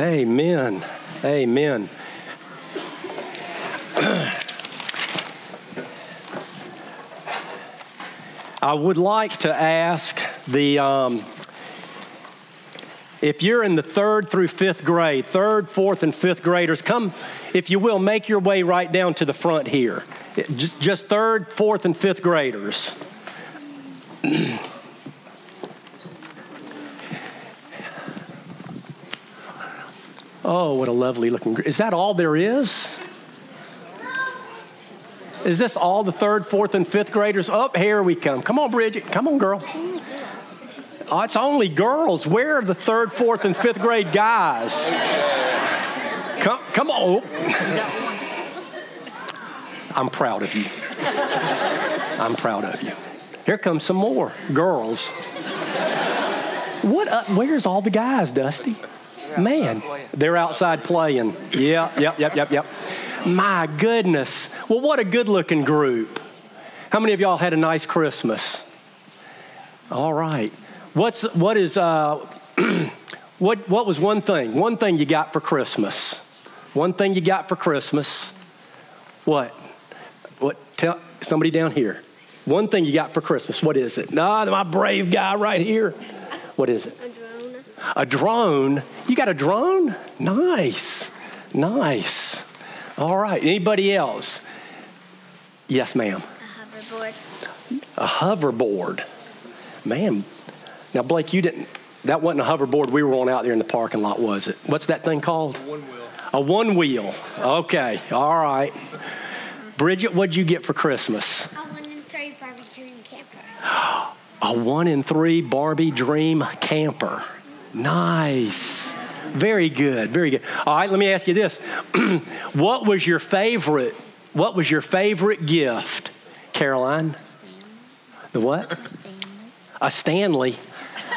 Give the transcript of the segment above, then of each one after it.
Amen. Amen. I would like to ask the, um, if you're in the third through fifth grade, third, fourth, and fifth graders, come, if you will, make your way right down to the front here. Just third, fourth, and fifth graders. Oh, what a lovely looking. Is that all there is? Is this all the third, fourth, and fifth graders? Up oh, here we come. Come on, Bridget. Come on, girl. Oh, it's only girls. Where are the third, fourth, and fifth grade guys? Come, come on. I'm proud of you. I'm proud of you. Here comes some more girls. What? Where's all the guys, Dusty? Man, they're outside playing. Yeah, yep, yep, yep, yep. My goodness. Well, what a good looking group. How many of y'all had a nice Christmas? All right. What's, what is, uh, what, what was one thing? One thing you got for Christmas? One thing you got for Christmas? What? What? Tell somebody down here. One thing you got for Christmas. What is it? Nah, my brave guy right here. What is it? A drone. You got a drone? Nice. Nice. All right. Anybody else? Yes, ma'am. A hoverboard. A hoverboard. Man. Now, Blake, you didn't, that wasn't a hoverboard we were on out there in the parking lot, was it? What's that thing called? A one wheel. A one wheel. Okay. All right. Bridget, what'd you get for Christmas? A one in three Barbie Dream camper. A one in three Barbie Dream camper. Nice. Very good, very good. All right, let me ask you this. what was your favorite, what was your favorite gift, Caroline? The what? A Stanley.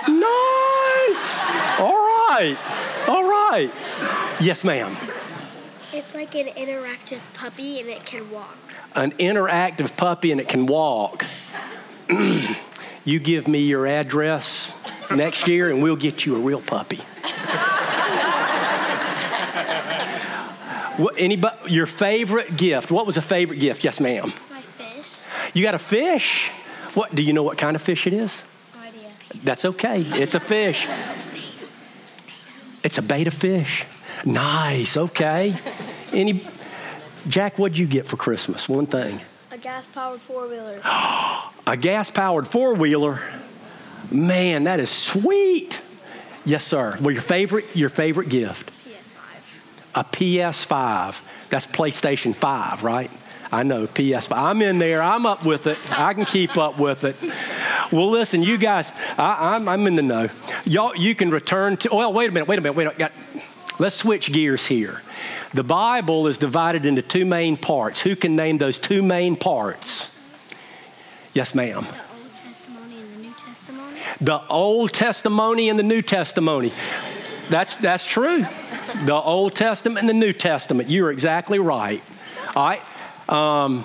Nice. All right. All right. Yes, ma'am. It's like an interactive puppy and it can walk. An interactive puppy and it can walk. you give me your address next year and we'll get you a real puppy. What, anybody, your favorite gift? What was a favorite gift? Yes, ma'am. My fish. You got a fish? What? Do you know what kind of fish it is? No idea. That's okay. It's a fish. It's a betta fish. Nice. Okay. Any? Jack, what'd you get for Christmas? One thing. A gas powered four wheeler. A gas powered four wheeler. Man, that is sweet. Yes, sir. Well, your favorite, your favorite gift PS5. a PS5. That's PlayStation 5, right? I know, PS5. I'm in there. I'm up with it. I can keep up with it. Well, listen, you guys, I, am I'm, I'm in the know. Y'all, you can return to, well, wait a minute, wait a minute, wait a minute. Let's switch gears here. The Bible is divided into two main parts. Who can name those two main parts? Yes, ma'am. The Old Testimony and the New Testimony. The Old Testimony and the New Testimony. That's, that's true. The Old Testament and the New Testament. You're exactly right. All right. Um,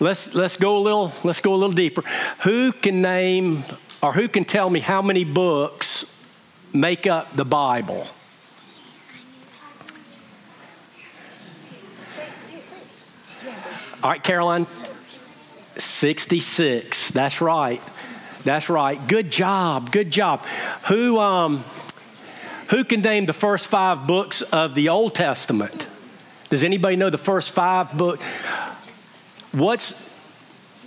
let's, let's, go a little, let's go a little deeper. Who can name or who can tell me how many books make up the Bible? All right, Caroline. 66. That's right. That's right. Good job. Good job. Who, um, who can name the first five books of the Old Testament? Does anybody know the first five books? What's,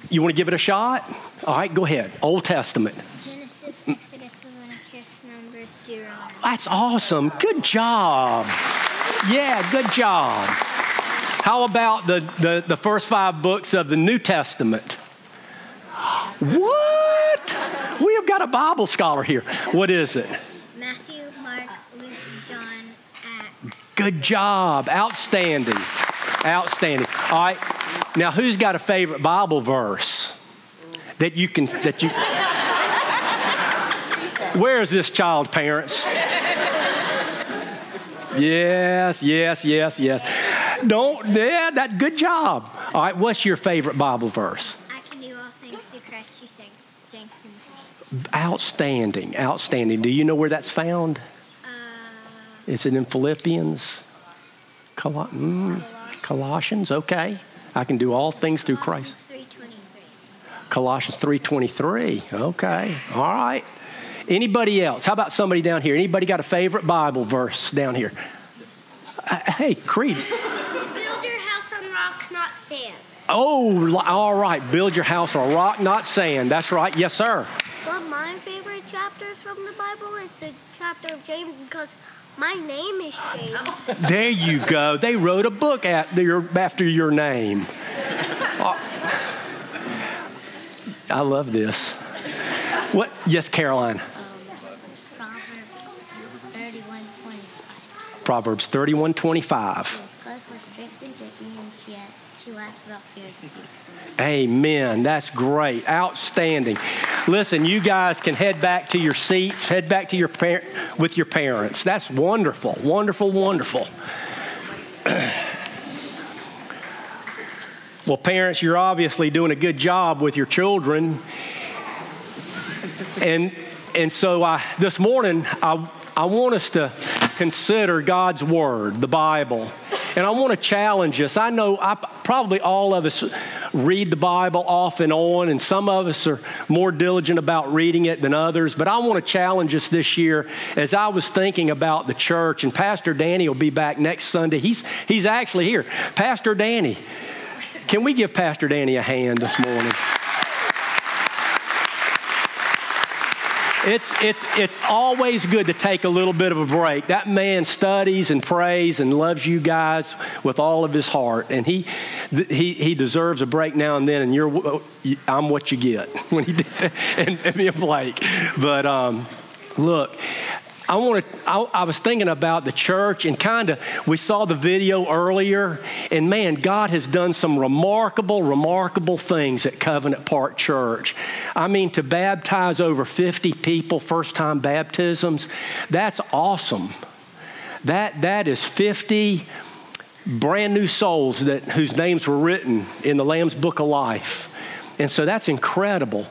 you want to give it a shot? All right, go ahead. Old Testament. Genesis, Exodus, Leviticus, Numbers, Deuteronomy. That's awesome. Good job. Yeah, good job. How about the, the, the first five books of the New Testament? What? We have got a Bible scholar here. What is it? Matthew, Mark, Luke, John, Acts. Good job. Outstanding. Outstanding. All right. Now, who's got a favorite Bible verse that you can, that you, where is this child, parents? Yes, yes, yes, yes. Don't, yeah, that good job. All right, what's your favorite Bible verse? I can do all things through Christ who strengthens me. Outstanding, outstanding. Do you know where that's found? Uh, Is it in Philippians? Col- mm, Colossians, okay. I can do all things through Christ. Colossians 3:23. Okay. All right. Anybody else? How about somebody down here? Anybody got a favorite Bible verse down here? Uh, hey, Creed. Build your house on rock, not sand. Oh, all right. Build your house on rock, not sand. That's right. Yes, sir. One of my favorite chapters from the Bible is the chapter of James because my name is James. There you go. They wrote a book after your, after your name. I love this. What? Yes, Caroline. Um, Proverbs 31 25. Proverbs 31 25. His clothes were strengthened with me, and she, had, she laughed without fear. Amen. That's great. Outstanding. Listen, you guys can head back to your seats, head back to your par- with your parents. That's wonderful. Wonderful, wonderful. well, parents, you're obviously doing a good job with your children. And and so I, this morning I I want us to consider God's word, the Bible. And I want to challenge us. I know I, probably all of us read the Bible off and on, and some of us are more diligent about reading it than others. But I want to challenge us this year as I was thinking about the church, and Pastor Danny will be back next Sunday. He's, he's actually here. Pastor Danny, can we give Pastor Danny a hand this morning? It's, it's, it's always good to take a little bit of a break. That man studies and prays and loves you guys with all of his heart. And he, he, he deserves a break now and then, and you're, I'm what you get when he did that, and, and me and Blake. But um, look, I want to. I, I, was thinking about the church and kind of. We saw the video earlier, and man, God has done some remarkable, remarkable things at Covenant Park Church. I mean, to baptize over 50 people, first time baptisms, that's awesome. That that is 50 brand new souls that whose names were written in the Lamb's Book of Life, and so that's incredible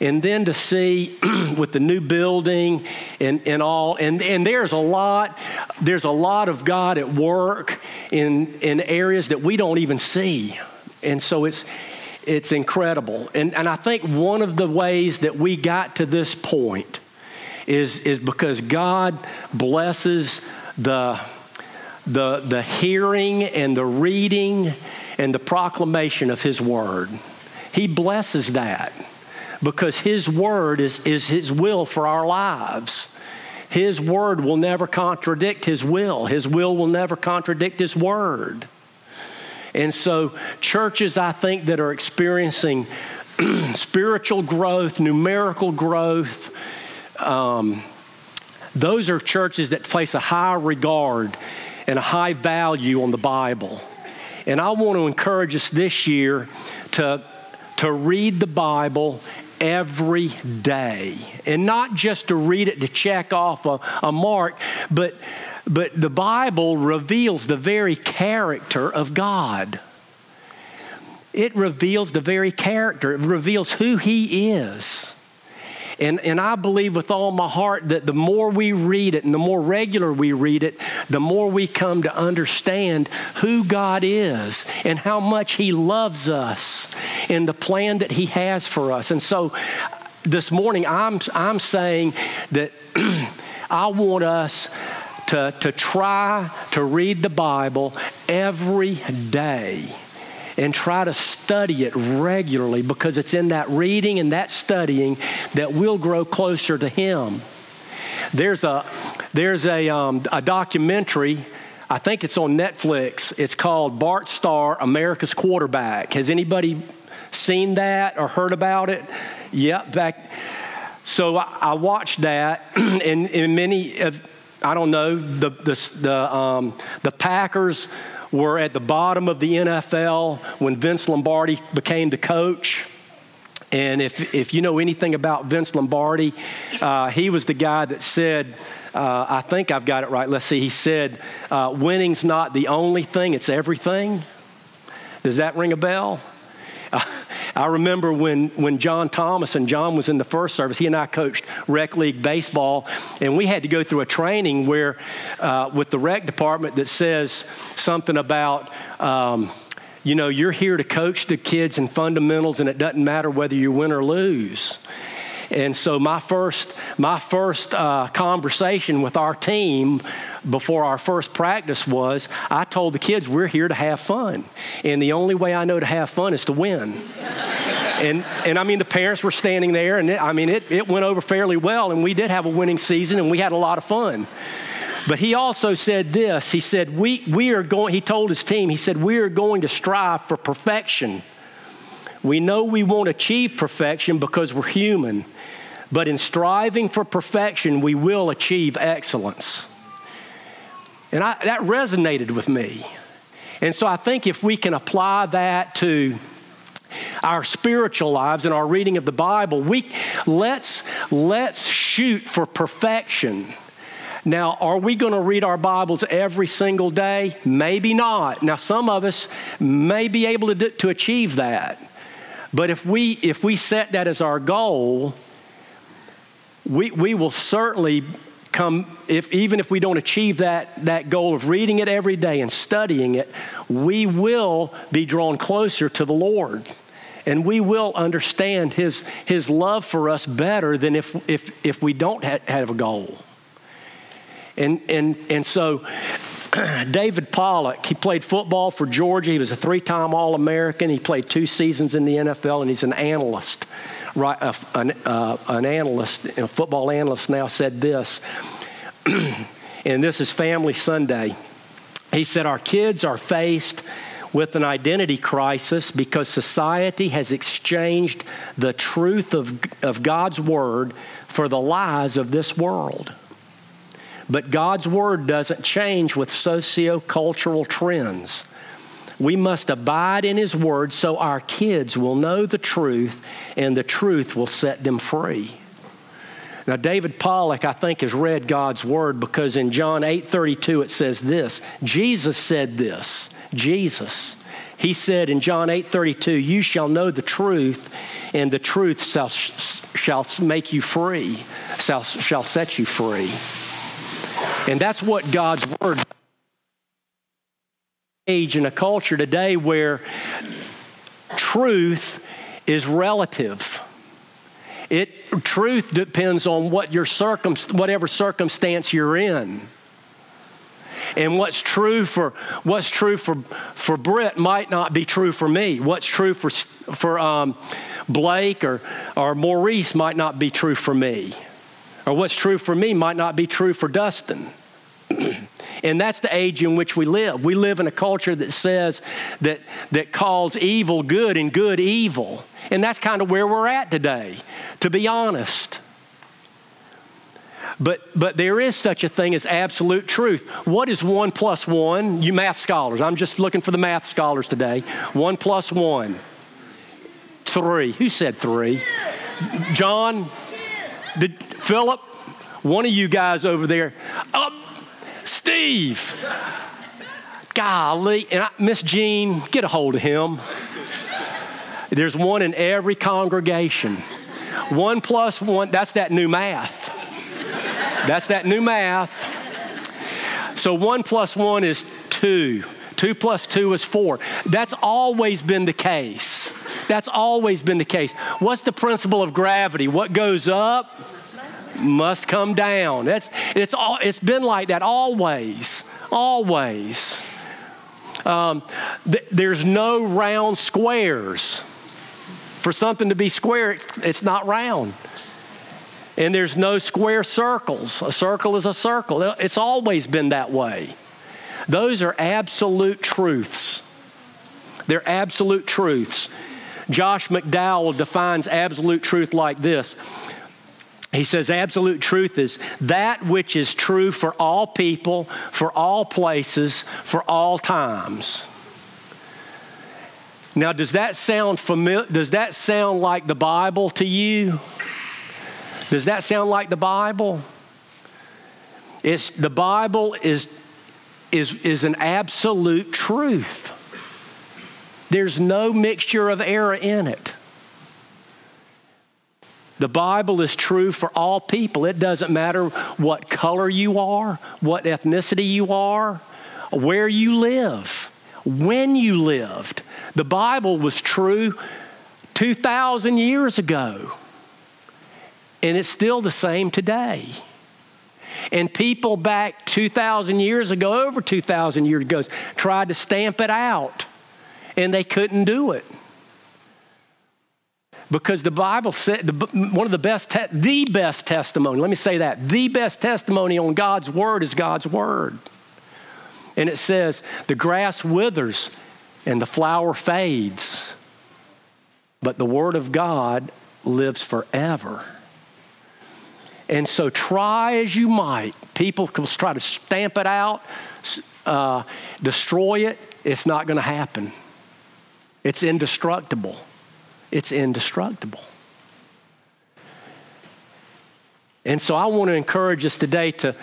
and then to see with the new building and, and all and, and there's a lot there's a lot of god at work in, in areas that we don't even see. And so it's it's incredible. And, and i think one of the ways that we got to this point is, is because god blesses the, the, the hearing and the reading and the proclamation of his word. He blesses that because His word is, is His will for our lives. His word will never contradict His will, His will will never contradict His word. And so, churches, I think, that are experiencing spiritual growth, numerical growth, um, those are churches that place a high regard and a high value on the Bible. And I want to encourage us this year to, to read the Bible every day. And not just to read it to check off a, a mark, but, but the Bible reveals the very character of God. It reveals the very character, it reveals who He is. And, and I believe with all my heart that the more we read it and the more regular we read it, the more we come to understand who God is and how much He loves us and the plan that He has for us. And so this morning, I'm, I'm saying that I want us to, to try to read the Bible every day and try to study it regularly because it's in that reading and that studying that we'll grow closer to Him. There's a, there's a, um, a documentary, I think it's on Netflix. It's called Bart Starr, America's Quarterback. Has anybody seen that or heard about it? Yep, back. So I, watched that, and, and many of, I don't know, the, the, the, um, the Packers were at the bottom of the NFL when Vince Lombardi became the coach. And if, if you know anything about Vince Lombardi, uh, he was the guy that said, uh, I think I've got it right. Let's see. He said, uh, winning's not the only thing, it's everything. Does that ring a bell? I remember when, when John Thomas and John was in the first service, he and I coached rec league baseball, and we had to go through a training where, uh, with the rec department, that says something about, um, you know, you're here to coach the kids in fundamentals, and it doesn't matter whether you win or lose. And so my first, my first uh, conversation with our team before our first practice was, I told the kids we're here to have fun, and the only way I know to have fun is to win. and and I mean the parents were standing there, and it, I mean it it went over fairly well, and we did have a winning season, and we had a lot of fun. But he also said this. He said, we, we are going, he told his team, he said, we are going to strive for perfection. We know we won't achieve perfection because we're human. But in striving for perfection, we will achieve excellence. And I, that resonated with me. And so I think if we can apply that to our spiritual lives and our reading of the Bible, we let's let's shoot for perfection. Now, are we going to read our Bibles every single day? Maybe not. Now, some of us may be able to, do, to achieve that. But if we if we set that as our goal, we, we will certainly come, if, even if we don't achieve that, that goal of reading it every day and studying it, we will be drawn closer to the Lord. And we will understand his, his love for us better than if, if, if we don't ha- have a goal. And, and, and so, David Pollack, he played football for Georgia. He was a three time All American. He played two seasons in the NFL, and he's an analyst right, uh, an, uh, an analyst, a football analyst now said this, and this is Family Sunday. He said, Our kids are faced with an identity crisis because society has exchanged the truth of, of God's word for the lies of this world. But God's word doesn't change with socio-cultural trends. We must abide in His Word so our kids will know the truth and the truth will set them free. Now, David Pollack, I think, has read God's Word because in John 8 32 it says this Jesus said this. Jesus. He said in John 8 32, You shall know the truth, and the truth shall, shall make you free, shall, shall set you free. And that's what God's Word age and a culture today where truth is relative. It truth depends on what your circum, whatever circumstance you're in. And what's true for what's true for for Britt might not be true for me. What's true for for um, Blake or or Maurice might not be true for me, or what's true for me might not be true for Dustin. And that's the age in which we live. We live in a culture that says that, that calls evil good and good evil. And that's kind of where we're at today, to be honest. But, but there is such a thing as absolute truth. What is one plus one? You math scholars, I'm just looking for the math scholars today. One plus one. Three. Who said three? John? Did, Philip? One of you guys over there. Uh, Steve. Golly. And Miss Jean, get a hold of him. There's one in every congregation. One plus one, that's that new math. That's that new math. So one plus one is two. Two plus two is four. That's always been the case. That's always been the case. What's the principle of gravity? What goes up must come down. That's, it's, all, it's been like that always, always. Um, th- there's no round squares. For something to be square, it's, it's not round. And there's no square circles. A circle is a circle. It's always been that way. Those are absolute truths. They're absolute truths. Josh McDowell defines absolute truth like this he says absolute truth is that which is true for all people, for all places, for all times. Now, does that sound familiar? Does that sound like the Bible to you? Does that sound like the Bible? It's the Bible is is is an absolute truth. There's no mixture of error in it. The Bible is true for all people. It doesn't matter what color you are, what ethnicity you are, where you live, when you lived. The Bible was true 2,000 years ago, and it's still the same today. And people back 2,000 years ago, over 2,000 years ago, tried to stamp it out, and they couldn't do it because the Bible said the, one of the best, te- the best testimony, let me say that, the best testimony on God's word is God's word. And it says, the grass withers and the flower fades, but the word of God lives forever. And so, try as you might, people can try to stamp it out, uh, destroy it. It's not going to happen. It's indestructible it's indestructible. And so I want to encourage us today to,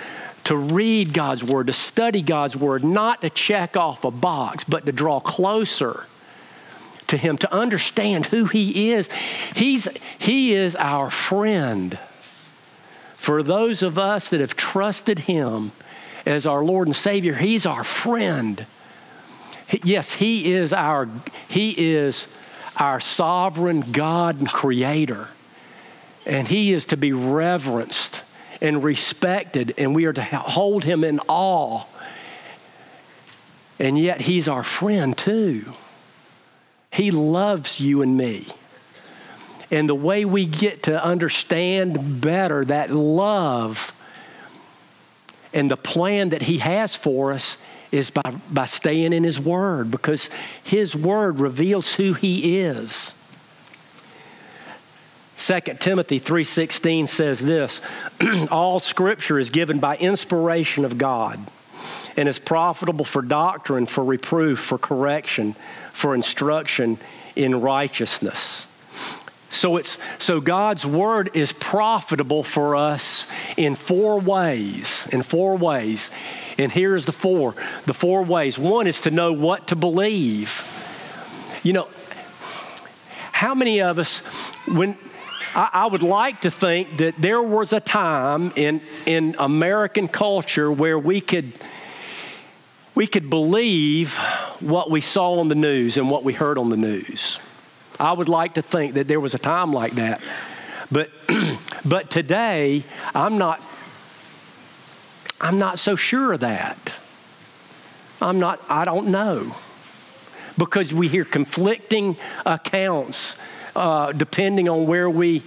to read God's Word, to study God's Word, not to check off a box, but to draw closer to Him, to understand who He is. He's, he is our friend. For those of us that have trusted Him as our Lord and Savior, He's our friend. Yes, He is our, He is our sovereign God and creator. And he is to be reverenced and respected, and we are to hold him in awe. And yet, he's our friend too. He loves you and me. And the way we get to understand better that love and the plan that he has for us is by, by staying in His Word because His Word reveals who He is. 2 Timothy 3:16 says this, all scripture is given by inspiration of God and is profitable for doctrine, for reproof, for correction, for instruction in righteousness. So it's so God's word is profitable for us in four ways, in four ways. And here's the four the four ways. One is to know what to believe. You know, how many of us, when I, I would like to think that there was a time in, in American culture where we could we could believe what we saw on the news and what we heard on the news. I would like to think that there was a time like that. But but today I'm not I'm not so sure of that. I'm not, I don't know. Because we hear conflicting accounts uh, depending on where we,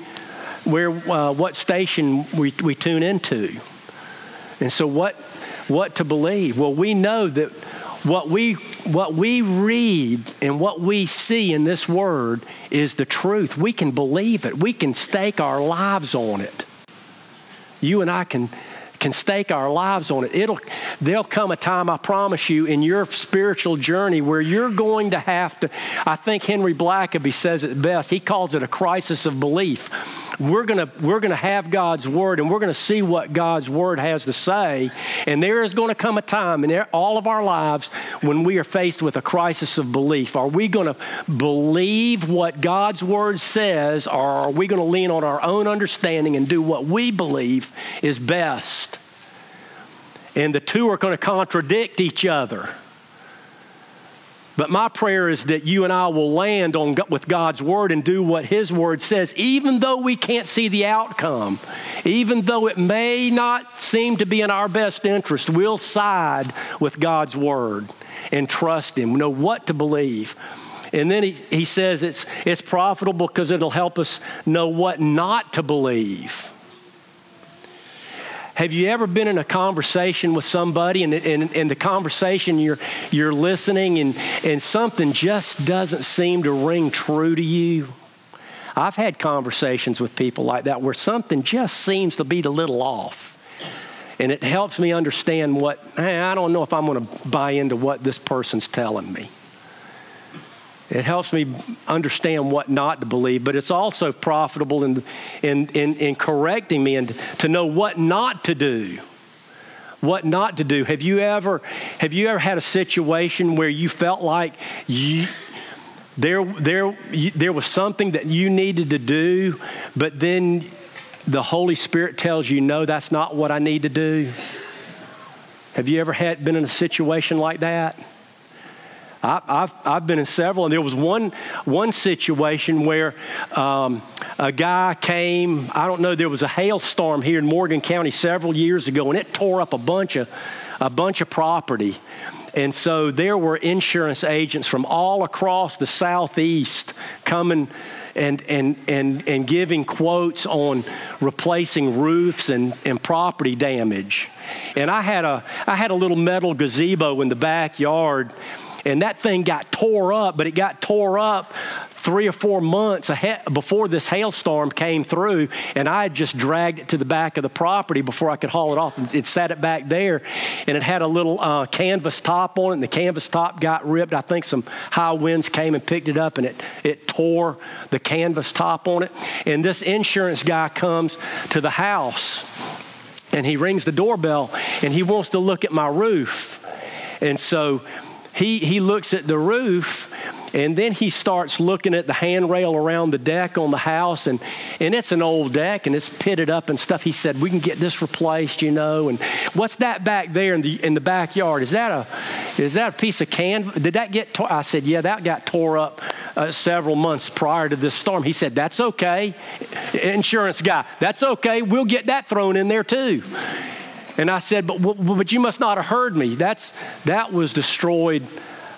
where, uh, what station we, we tune into. And so, what, what to believe? Well, we know that what we, what we read and what we see in this word is the truth. We can believe it, we can stake our lives on it. You and I can can stake our lives on it. It'll, there'll come a time, I promise you, in your spiritual journey where you're going to have to. I think Henry Blackaby says it best. He calls it a crisis of belief. We're gonna we're gonna have God's word, and we're gonna see what God's word has to say. And there is going to come a time in all of our lives when we are faced with a crisis of belief. Are we going to believe what God's word says, or are we going to lean on our own understanding and do what we believe is best? and the two are going to contradict each other. But my prayer is that you and I will land on with God's word and do what His word says, even though we can't see the outcome, even though it may not seem to be in our best interest. We'll side with God's word and trust Him, We know what to believe. And then he, he says it's, it's profitable because it'll help us know what not to believe. Have you ever been in a conversation with somebody and in the conversation you're, you're listening and, and something just doesn't seem to ring true to you? I've had conversations with people like that where something just seems to be a little off. And it helps me understand what, hey, I don't know if I'm going to buy into what this person's telling me. It helps me understand what not to believe, but it's also profitable in, in, in, in correcting me and to know what not to do. What not to do. Have you ever have you ever had a situation where you felt like you there, there, there was something that you needed to do, but then the Holy Spirit tells you, no, that's not what I need to do? Have you ever had, been in a situation like that? I, have I've been in several, and there was one, one situation where um, a guy came, I don't know, there was a hailstorm here in Morgan County several years ago, and it tore up a bunch of, a bunch of property. And so there were insurance agents from all across the southeast coming and, and, and, and giving quotes on replacing roofs and, and property damage. And I had, a, I had a little metal gazebo in the backyard and that thing got tore up, but it got tore up three or four months before this hailstorm came through, and I just dragged it to the back of the property before I could haul it off. And it sat it back there, and it had a little uh, canvas top on it, and the canvas top got ripped. I think some high winds came and picked it up, and it, it tore the canvas top on it. And this insurance guy comes to the house, and he rings the doorbell, and he wants to look at my roof. And so he, he looks at the roof and then he starts looking at the handrail around the deck on the house, and, and it's an old deck and it's pitted up and stuff. He said, We can get this replaced, you know. And what's that back there in the, in the backyard? Is that a, is that a piece of canvas? Did that get tore? I said, Yeah, that got tore up uh, several months prior to this storm. He said, That's okay. Insurance guy, that's okay. We'll get that thrown in there too. And I said, but, but you must not have heard me. That's, that was destroyed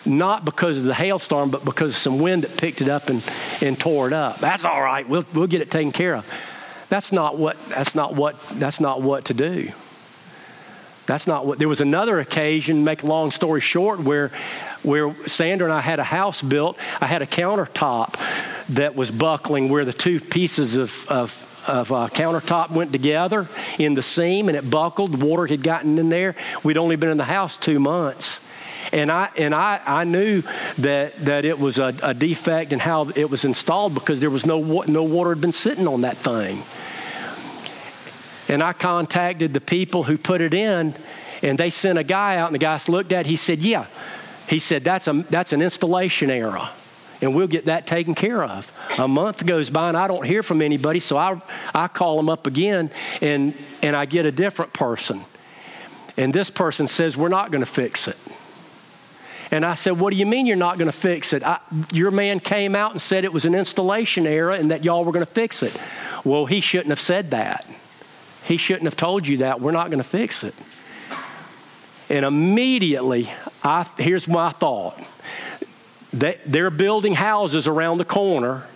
not because of the hailstorm, but because of some wind that picked it up and, and tore it up. That's all right. We'll, we'll get it taken care of. That's not what, that's not what, that's not what to do. That's not what, there was another occasion, make a long story short, where, where Sandra and I had a house built. I had a countertop that was buckling where the two pieces of, of of uh, countertop went together in the seam and it buckled. The water had gotten in there. We'd only been in the house two months. And I, and I, I knew that, that it was a, a defect in how it was installed because there was no, no water had been sitting on that thing. And I contacted the people who put it in, and they sent a guy out, and the guy looked at it. He said, Yeah. He said, That's, a, that's an installation error and we'll get that taken care of. A month goes by and I don't hear from anybody, so I, I call them up again and, and I get a different person. And this person says, We're not going to fix it. And I said, What do you mean you're not going to fix it? I, your man came out and said it was an installation error and that y'all were going to fix it. Well, he shouldn't have said that. He shouldn't have told you that. We're not going to fix it. And immediately, I, here's my thought they, they're building houses around the corner,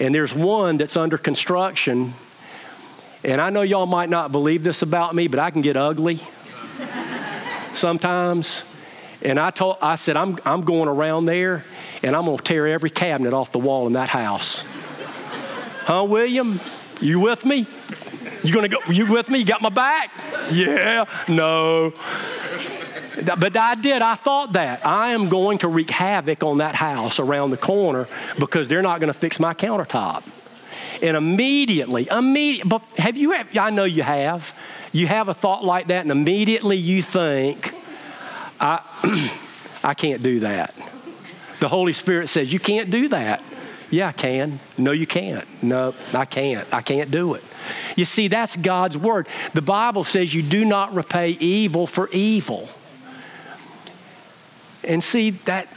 and there's one that's under construction. And I know y'all might not believe this about me, but I can get ugly sometimes. And I told, I said, I'm, I'm going around there and I'm going to tear every cabinet off the wall in that house. huh, William? You with me? You gonna go? You with me? You got my back? Yeah. No. But I did. I thought that. I am going to wreak havoc on that house around the corner because they're not going to fix my countertop. And immediately, immediately, but have you, I know you have, you have a thought like that, and immediately you think, I, I can't do that. The Holy Spirit says, You can't do that. Yeah, I can. No, you can't. No, I can't. I can't do it. You see, that's God's word. The Bible says you do not repay evil for evil. And see, that,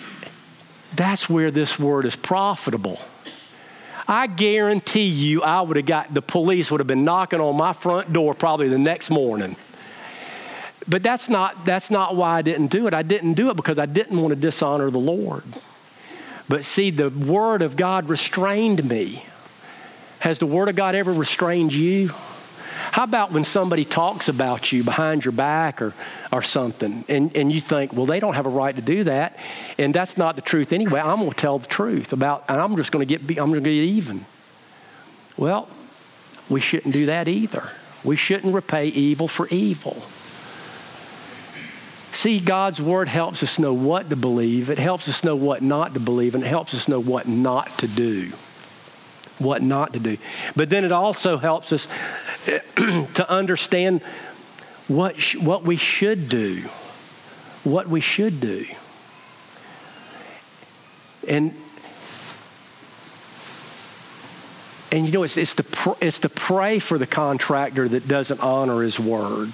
that's where this word is profitable. I guarantee you, I would have got the police would have been knocking on my front door probably the next morning. But that's not, that's not why I didn't do it. I didn't do it because I didn't want to dishonor the Lord. But see, the Word of God restrained me. Has the Word of God ever restrained you? How about when somebody talks about you behind your back or, or something, and, and you think, well, they don't have a right to do that, and that's not the truth anyway. I'm going to tell the truth about, and I'm just going to get, I'm going to get even. Well, we shouldn't do that either. We shouldn't repay evil for evil. See, God's word helps us know what to believe, it helps us know what not to believe, and it helps us know what not to do what not to do. But then it also helps us to understand what, sh- what we should do. What we should do. And and you know it's, it's, to pr- it's to pray for the contractor that doesn't honor his word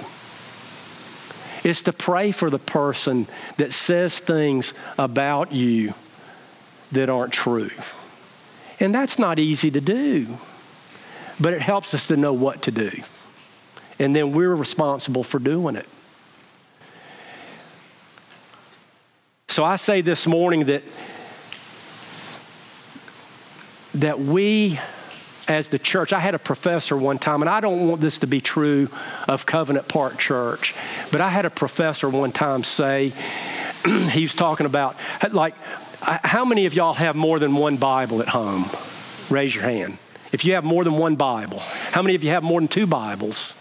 it's to pray for the person that says things about you that aren't true and that's not easy to do, but it helps us to know what to do. And then we're responsible for doing it. So I say this morning that that we as the church, I had a professor one time, and I don't want this to be true of Covenant Park Church, but I had a professor one time say, he was talking about, like, how many of y'all have more than one Bible at home? Raise your hand. If you have more than one Bible, how many of you have more than two Bibles?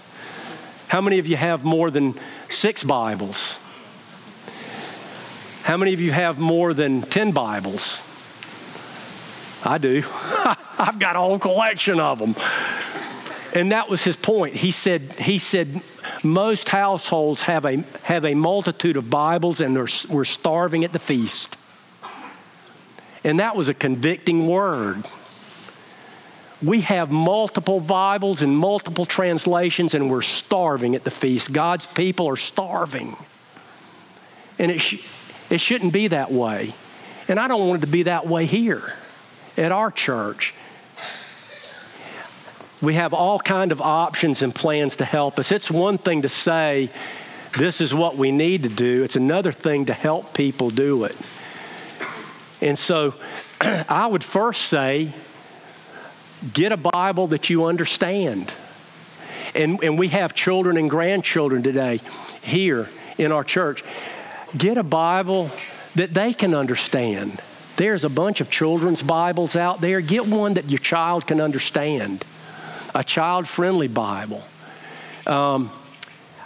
How many of you have more than six Bibles? How many of you have more than 10 Bibles? I do. I've got a whole collection of them. And that was his point. He said, he said most households have a, have a multitude of Bibles and we're starving at the feast. And that was a convicting word. We have multiple Bibles and multiple translations, and we're starving at the feast. God's people are starving. And it, sh- it shouldn't be that way. And I don't want it to be that way here at our church. We have all kind of options and plans to help us. It's one thing to say, this is what we need to do. It's another thing to help people do it. And so I would first say, get a Bible that you understand. And, and we have children and grandchildren today here in our church. Get a Bible that they can understand. There's a bunch of children's Bibles out there. Get one that your child can understand, a child friendly Bible. Um,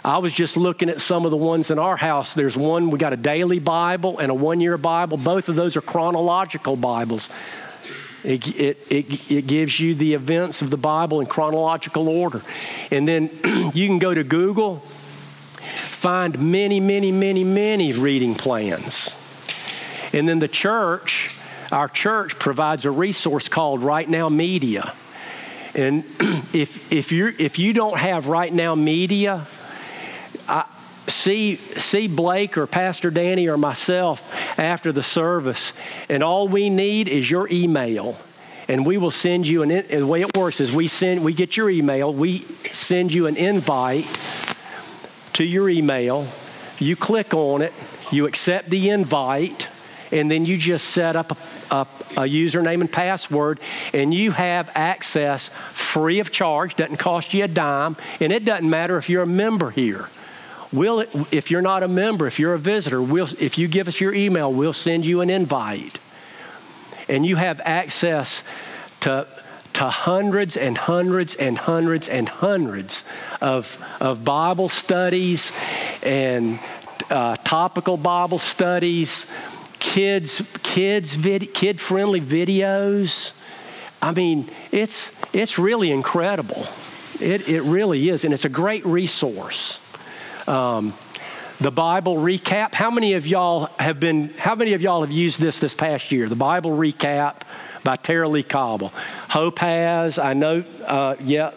I was just looking at some of the ones in our house. There's one, we got a daily Bible and a one year Bible. Both of those are chronological Bibles. It, it, it, it, gives you the events of the Bible in chronological order. And then you can go to Google, find many, many, many, many reading plans. And then the church, our church provides a resource called Right Now Media. And if, if, you're, if you don't have Right Now Media, see, see Blake or Pastor Danny or myself after the service, and all we need is your email. And we will send you an. And the way it works is we send, we get your email, we send you an invite to your email. You click on it, you accept the invite, and then you just set up a, a, a, username and password, and you have access free of charge, doesn't cost you a dime, and it doesn't matter if you're a member here. We'll, if you're not a member, if you're a visitor, we'll, if you give us your email, we'll send you an invite. And you have access to, to hundreds and hundreds and hundreds and hundreds of, of Bible studies and uh, topical Bible studies kids kids vid, kid friendly videos. I mean, it's it's really incredible. It it really is, and it's a great resource. Um, the Bible recap. How many of y'all have been? How many of y'all have used this this past year? The Bible recap by Tara-Leigh Cobble. Hope has. I know. Uh, yeah,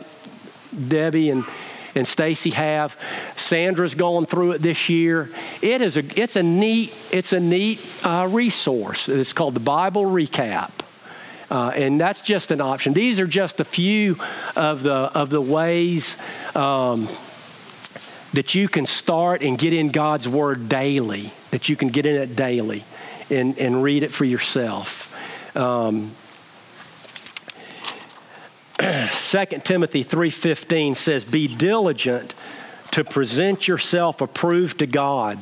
Debbie and and Stacy have. Sandra's going through it this year. It is a it's a neat it's a neat uh, resource. It's called the Bible Recap. Uh, and that's just an option. These are just a few of the of the ways um, that you can start and get in God's Word daily. That you can get in it daily, and and read it for yourself. Um, 2 Timothy 3:15 says be diligent to present yourself approved to God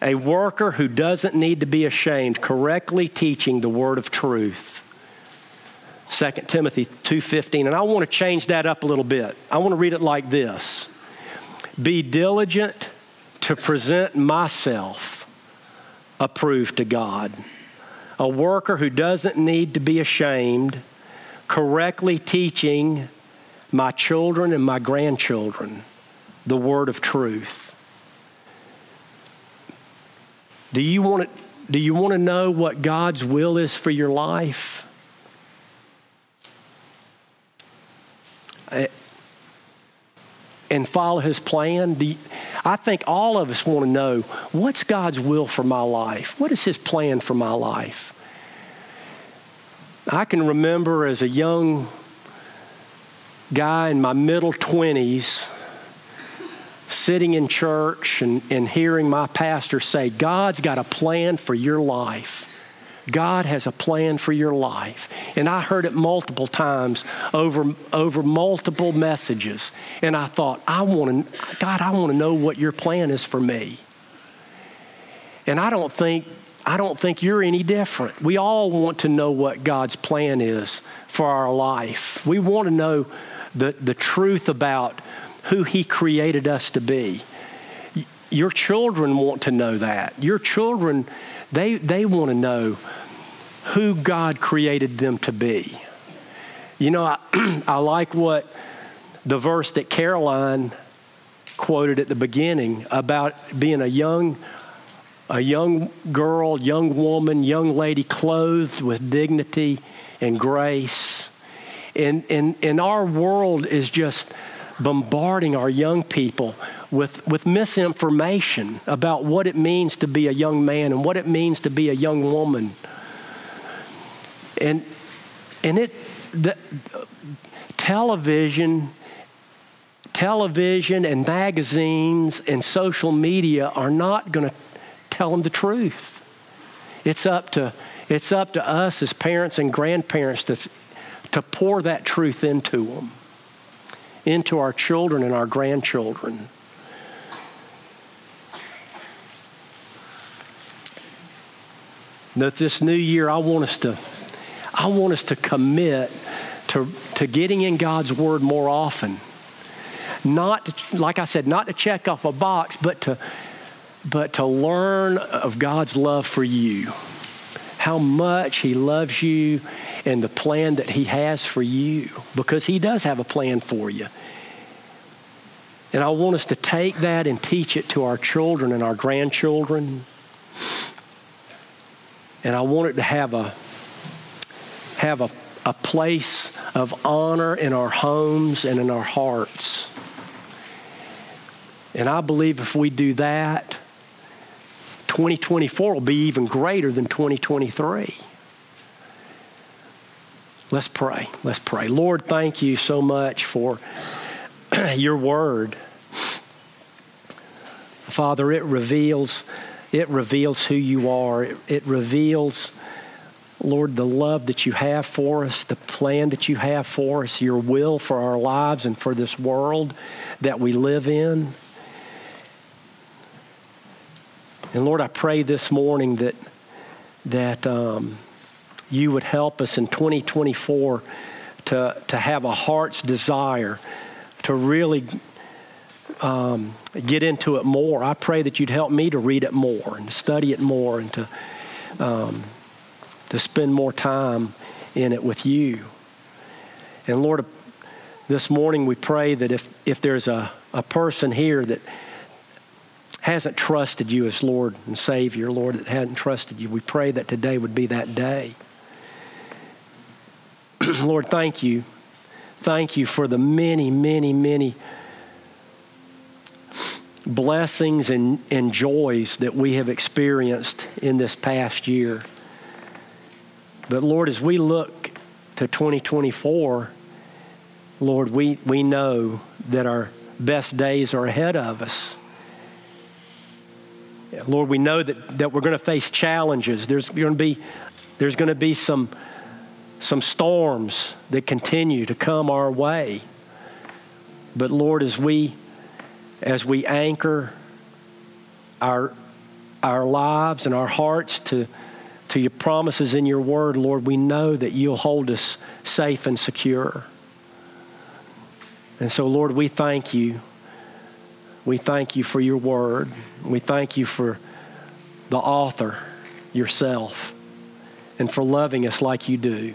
a worker who doesn't need to be ashamed correctly teaching the word of truth 2 Timothy 2:15 and I want to change that up a little bit I want to read it like this be diligent to present myself approved to God a worker who doesn't need to be ashamed correctly teaching my children and my grandchildren the word of truth. Do you want to, do you want to know what God's will is for your life? And follow his plan? You, I think all of us want to know what's God's will for my life? What is his plan for my life? I can remember as a young guy in my middle 20s sitting in church and, and hearing my pastor say, God's got a plan for your life. God has a plan for your life. And I heard it multiple times over, over multiple messages. And I thought, I want to, God, I want to know what your plan is for me. And I don't think, I don't think you're any different. We all want to know what God's plan is for our life. We want to know the, the truth about who He created us to be. Your children want to know that. Your children, they, they want to know who God created them to be. You know, I, I like what the verse that Caroline quoted at the beginning about being a young a young girl, young woman, young lady clothed with dignity and grace. And, and, and our world is just bombarding our young people with, with misinformation about what it means to be a young man and what it means to be a young woman. And, and it, the, television, television and magazines and social media are not going to tell them the truth. It's up to, it's up to us as parents and grandparents to, to pour that truth into them into our children and our grandchildren. That this new year, I want us to, I want us to commit to, to getting in God's Word more often. Not, like I said, not to check off a box, but to, but to learn of God's love for you. How much He loves you and the plan that He has for you, because He does have a plan for you. And I want us to take that and teach it to our children and our grandchildren. And I want it to have a have a, a place of honor in our homes and in our hearts. And I believe if we do that, 2024 will be even greater than 2023. Let's pray. Let's pray. Lord, thank you so much for your word. Father, it reveals, it reveals who you are. It, it reveals, Lord, the love that you have for us, the plan that you have for us, your will for our lives and for this world that we live in. And Lord, I pray this morning that that um, you would help us in 2024 to, to have a heart's desire to really um, get into it more. I pray that you'd help me to read it more and study it more and to, um, to spend more time in it with you. And Lord, this morning we pray that if, if there's a, a person here that hasn't trusted you as Lord and Savior, Lord, that hadn't trusted you, we pray that today would be that day. Lord, thank you. Thank you for the many, many, many blessings and, and joys that we have experienced in this past year. But Lord, as we look to 2024, Lord, we, we know that our best days are ahead of us. Lord, we know that, that we're going to face challenges. There's going to be, there's going to be some, some storms that continue to come our way. But Lord, as we as we anchor our, our lives and our hearts to, to your promises in your word, Lord, we know that you'll hold us safe and secure. And so, Lord, we thank you. We thank you for your word. We thank you for the author, yourself, and for loving us like you do.